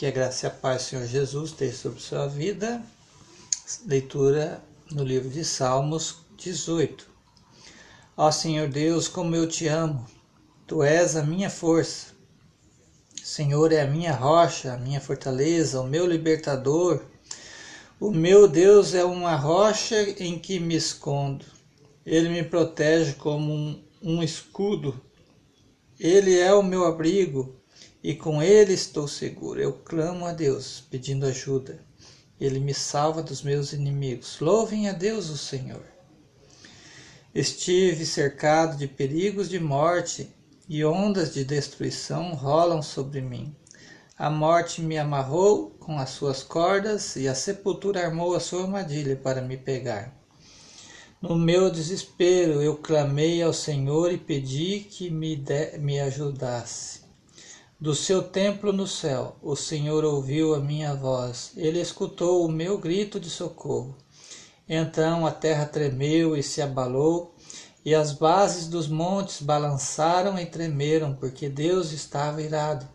Que a graça e a paz do Senhor Jesus esteja sobre sua vida. Leitura no livro de Salmos 18. Ó Senhor Deus, como eu te amo. Tu és a minha força. Senhor é a minha rocha, a minha fortaleza, o meu libertador. O meu Deus é uma rocha em que me escondo. Ele me protege como um, um escudo. Ele é o meu abrigo e com ele estou seguro. Eu clamo a Deus pedindo ajuda. Ele me salva dos meus inimigos. Louvem a Deus, o Senhor. Estive cercado de perigos de morte e ondas de destruição rolam sobre mim. A morte me amarrou com as suas cordas e a sepultura armou a sua armadilha para me pegar. No meu desespero eu clamei ao Senhor e pedi que me, de, me ajudasse. Do seu templo no céu, o Senhor ouviu a minha voz, ele escutou o meu grito de socorro. Então a terra tremeu e se abalou, e as bases dos montes balançaram e tremeram, porque Deus estava irado.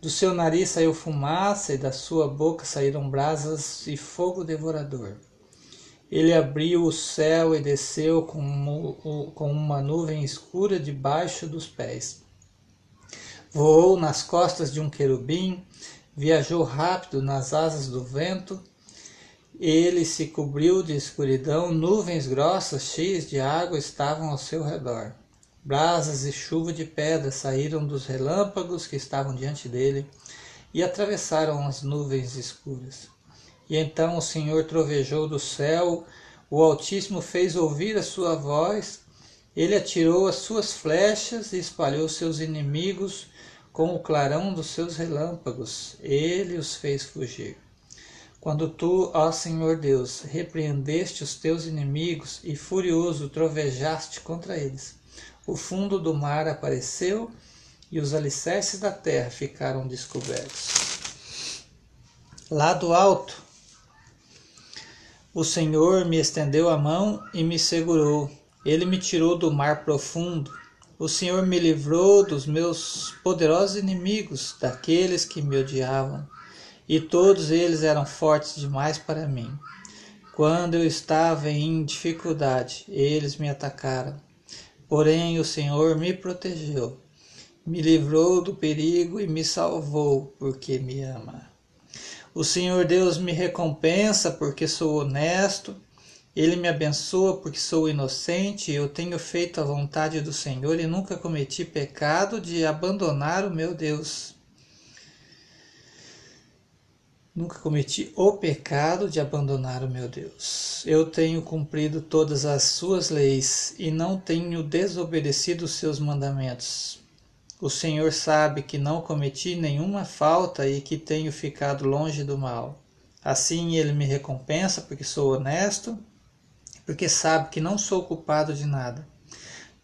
Do seu nariz saiu fumaça, e da sua boca saíram brasas e fogo devorador. Ele abriu o céu e desceu com uma nuvem escura debaixo dos pés voou nas costas de um querubim, viajou rápido nas asas do vento. Ele se cobriu de escuridão, nuvens grossas cheias de água estavam ao seu redor. Brasas e chuva de pedra saíram dos relâmpagos que estavam diante dele e atravessaram as nuvens escuras. E então o Senhor trovejou do céu, o Altíssimo fez ouvir a sua voz, ele atirou as suas flechas e espalhou seus inimigos com o clarão dos seus relâmpagos, ele os fez fugir. Quando tu, ó Senhor Deus, repreendeste os teus inimigos e furioso trovejaste contra eles, o fundo do mar apareceu e os alicerces da terra ficaram descobertos. Lá do alto, o Senhor me estendeu a mão e me segurou. Ele me tirou do mar profundo o Senhor me livrou dos meus poderosos inimigos, daqueles que me odiavam, e todos eles eram fortes demais para mim. Quando eu estava em dificuldade, eles me atacaram. Porém, o Senhor me protegeu, me livrou do perigo e me salvou, porque me ama. O Senhor Deus me recompensa porque sou honesto ele me abençoa porque sou inocente, eu tenho feito a vontade do Senhor e nunca cometi pecado de abandonar o meu Deus. Nunca cometi o pecado de abandonar o meu Deus. Eu tenho cumprido todas as suas leis e não tenho desobedecido os seus mandamentos. O Senhor sabe que não cometi nenhuma falta e que tenho ficado longe do mal. Assim ele me recompensa porque sou honesto porque sabe que não sou culpado de nada.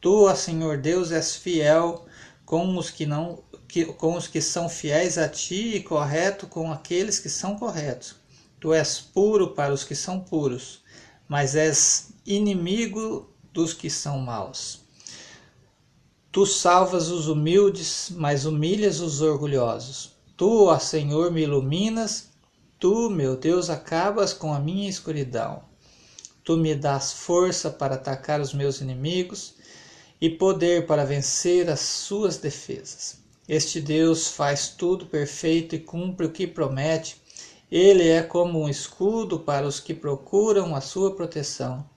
Tu, ó Senhor Deus, és fiel com os que não que, com os que são fiéis a ti e correto com aqueles que são corretos. Tu és puro para os que são puros, mas és inimigo dos que são maus. Tu salvas os humildes, mas humilhas os orgulhosos. Tu, ó Senhor, me iluminas, tu, meu Deus, acabas com a minha escuridão. Tu me dás força para atacar os meus inimigos e poder para vencer as suas defesas. Este Deus faz tudo perfeito e cumpre o que promete. Ele é como um escudo para os que procuram a sua proteção.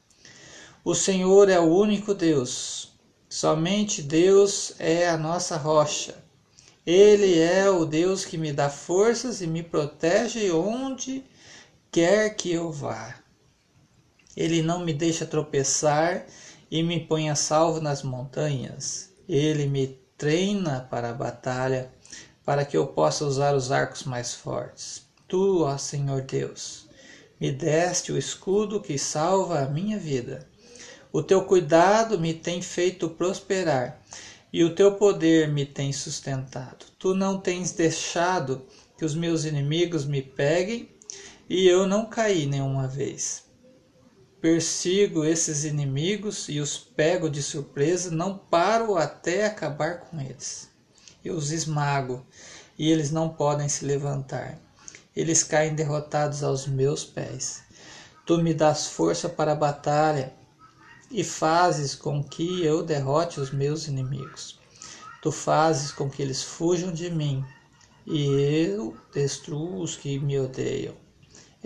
O Senhor é o único Deus. Somente Deus é a nossa rocha. Ele é o Deus que me dá forças e me protege onde quer que eu vá. Ele não me deixa tropeçar e me põe a salvo nas montanhas. Ele me treina para a batalha, para que eu possa usar os arcos mais fortes. Tu, ó Senhor Deus, me deste o escudo que salva a minha vida. O teu cuidado me tem feito prosperar e o teu poder me tem sustentado. Tu não tens deixado que os meus inimigos me peguem e eu não caí nenhuma vez. Persigo esses inimigos e os pego de surpresa, não paro até acabar com eles. Eu os esmago e eles não podem se levantar. Eles caem derrotados aos meus pés. Tu me das força para a batalha e fazes com que eu derrote os meus inimigos. Tu fazes com que eles fujam de mim e eu destruo os que me odeiam.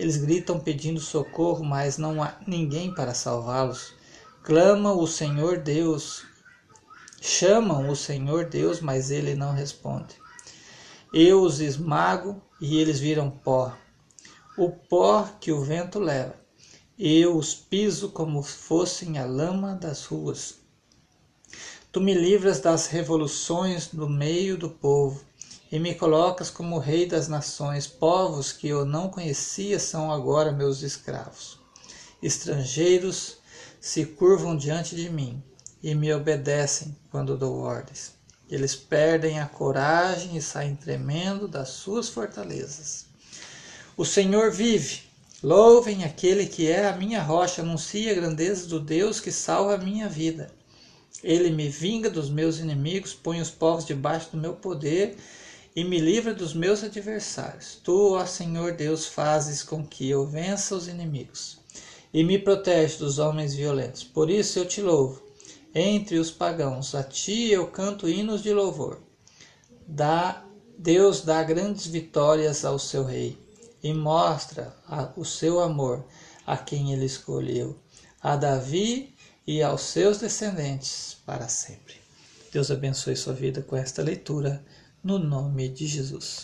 Eles gritam pedindo socorro, mas não há ninguém para salvá-los. Clamam o Senhor Deus, chamam o Senhor Deus, mas ele não responde. Eu os esmago e eles viram pó, o pó que o vento leva. Eu os piso como fossem a lama das ruas. Tu me livras das revoluções do meio do povo e me colocas como rei das nações. Povos que eu não conhecia são agora meus escravos. Estrangeiros se curvam diante de mim e me obedecem quando dou ordens. Eles perdem a coragem e saem tremendo das suas fortalezas. O Senhor vive. Louvem aquele que é a minha rocha, anuncie a grandeza do Deus que salva a minha vida. Ele me vinga dos meus inimigos, põe os povos debaixo do meu poder e me livra dos meus adversários. Tu, ó Senhor Deus, fazes com que eu vença os inimigos e me protege dos homens violentos. Por isso eu te louvo. Entre os pagãos, a ti eu canto hinos de louvor. Dá, Deus dá grandes vitórias ao seu rei e mostra a, o seu amor a quem ele escolheu, a Davi e aos seus descendentes para sempre. Deus abençoe sua vida com esta leitura no nome de Jesus.